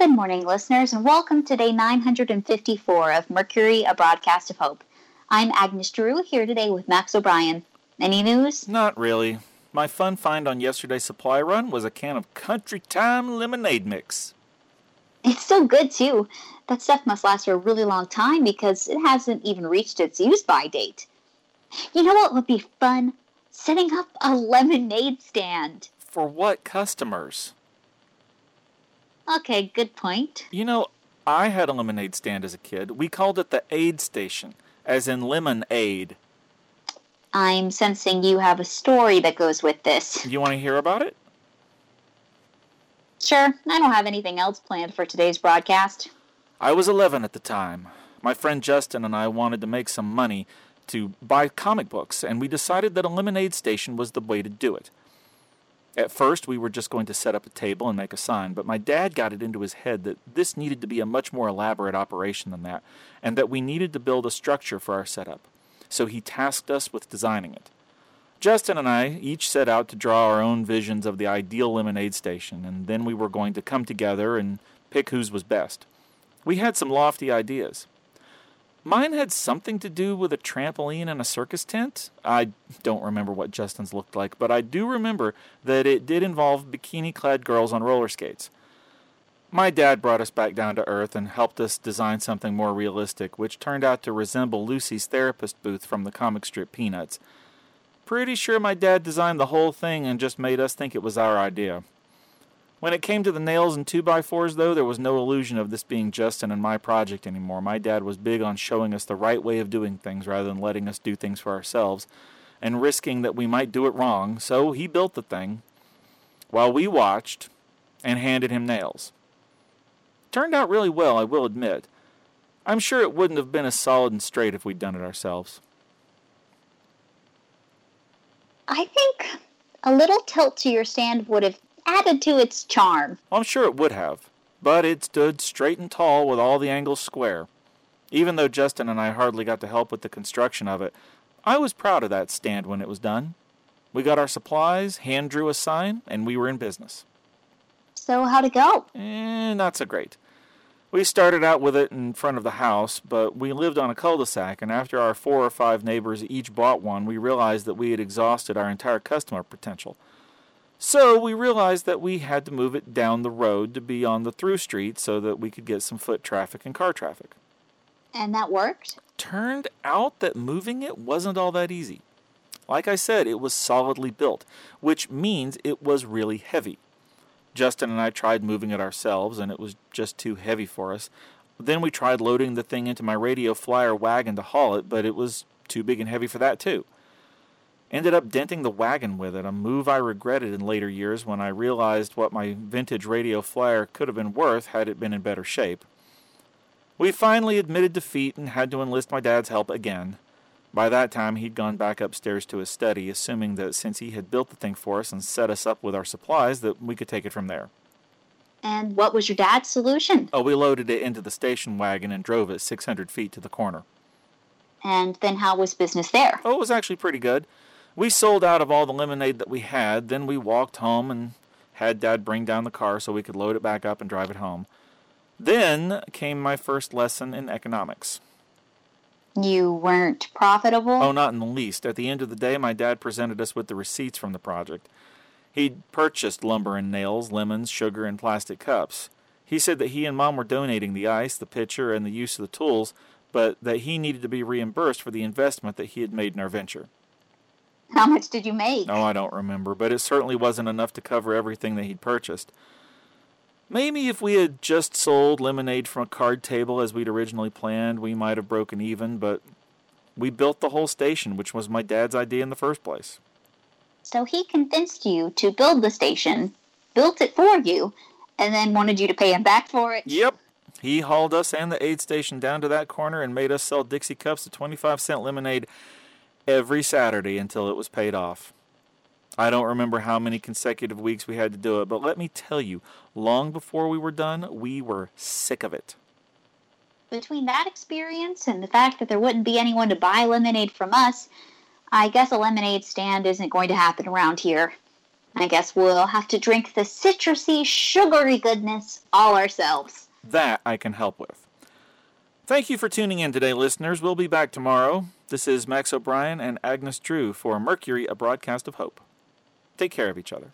Good morning, listeners, and welcome to day 954 of Mercury, a broadcast of hope. I'm Agnes Drew, here today with Max O'Brien. Any news? Not really. My fun find on yesterday's supply run was a can of Country Time lemonade mix. It's so good, too. That stuff must last for a really long time because it hasn't even reached its use by date. You know what would be fun? Setting up a lemonade stand. For what customers? Okay, good point. You know, I had a lemonade stand as a kid. We called it the aid station, as in lemon aid. I'm sensing you have a story that goes with this. You want to hear about it? Sure, I don't have anything else planned for today's broadcast. I was 11 at the time. My friend Justin and I wanted to make some money to buy comic books, and we decided that a lemonade station was the way to do it. At first, we were just going to set up a table and make a sign, but my dad got it into his head that this needed to be a much more elaborate operation than that, and that we needed to build a structure for our setup. So he tasked us with designing it. Justin and I each set out to draw our own visions of the ideal lemonade station, and then we were going to come together and pick whose was best. We had some lofty ideas. Mine had something to do with a trampoline and a circus tent. I don't remember what Justin's looked like, but I do remember that it did involve bikini clad girls on roller skates. My dad brought us back down to earth and helped us design something more realistic, which turned out to resemble Lucy's therapist booth from the comic strip Peanuts. Pretty sure my dad designed the whole thing and just made us think it was our idea. When it came to the nails and 2x4s, though, there was no illusion of this being Justin and my project anymore. My dad was big on showing us the right way of doing things rather than letting us do things for ourselves and risking that we might do it wrong, so he built the thing while we watched and handed him nails. Turned out really well, I will admit. I'm sure it wouldn't have been as solid and straight if we'd done it ourselves. I think a little tilt to your stand would have added to its charm. I'm sure it would have, but it stood straight and tall with all the angles square. Even though Justin and I hardly got to help with the construction of it, I was proud of that stand when it was done. We got our supplies, hand drew a sign, and we were in business. So, how'd it go? Eh, not so great. We started out with it in front of the house, but we lived on a cul de sac, and after our four or five neighbors each bought one, we realized that we had exhausted our entire customer potential. So we realized that we had to move it down the road to be on the through street so that we could get some foot traffic and car traffic. And that worked? Turned out that moving it wasn't all that easy. Like I said, it was solidly built, which means it was really heavy. Justin and I tried moving it ourselves, and it was just too heavy for us. Then we tried loading the thing into my radio flyer wagon to haul it, but it was too big and heavy for that, too. Ended up denting the wagon with it, a move I regretted in later years when I realized what my vintage radio flyer could have been worth had it been in better shape. We finally admitted defeat and had to enlist my dad's help again. By that time, he'd gone back upstairs to his study, assuming that since he had built the thing for us and set us up with our supplies, that we could take it from there. And what was your dad's solution? Oh, we loaded it into the station wagon and drove it 600 feet to the corner. And then how was business there? Oh, it was actually pretty good. We sold out of all the lemonade that we had, then we walked home and had Dad bring down the car so we could load it back up and drive it home. Then came my first lesson in economics. You weren't profitable? Oh, not in the least. At the end of the day, my dad presented us with the receipts from the project. He'd purchased lumber and nails, lemons, sugar, and plastic cups. He said that he and Mom were donating the ice, the pitcher, and the use of the tools, but that he needed to be reimbursed for the investment that he had made in our venture. How much did you make? Oh, I don't remember, but it certainly wasn't enough to cover everything that he'd purchased. Maybe if we had just sold lemonade from a card table as we'd originally planned, we might have broken even, but we built the whole station, which was my dad's idea in the first place. So he convinced you to build the station, built it for you, and then wanted you to pay him back for it? Yep. He hauled us and the aid station down to that corner and made us sell Dixie cups of 25 cent lemonade every Saturday until it was paid off. I don't remember how many consecutive weeks we had to do it, but let me tell you, long before we were done, we were sick of it. Between that experience and the fact that there wouldn't be anyone to buy lemonade from us, I guess a lemonade stand isn't going to happen around here. I guess we'll have to drink the citrusy, sugary goodness all ourselves. That I can help with. Thank you for tuning in today, listeners. We'll be back tomorrow. This is Max O'Brien and Agnes Drew for Mercury, a broadcast of hope. Take care of each other.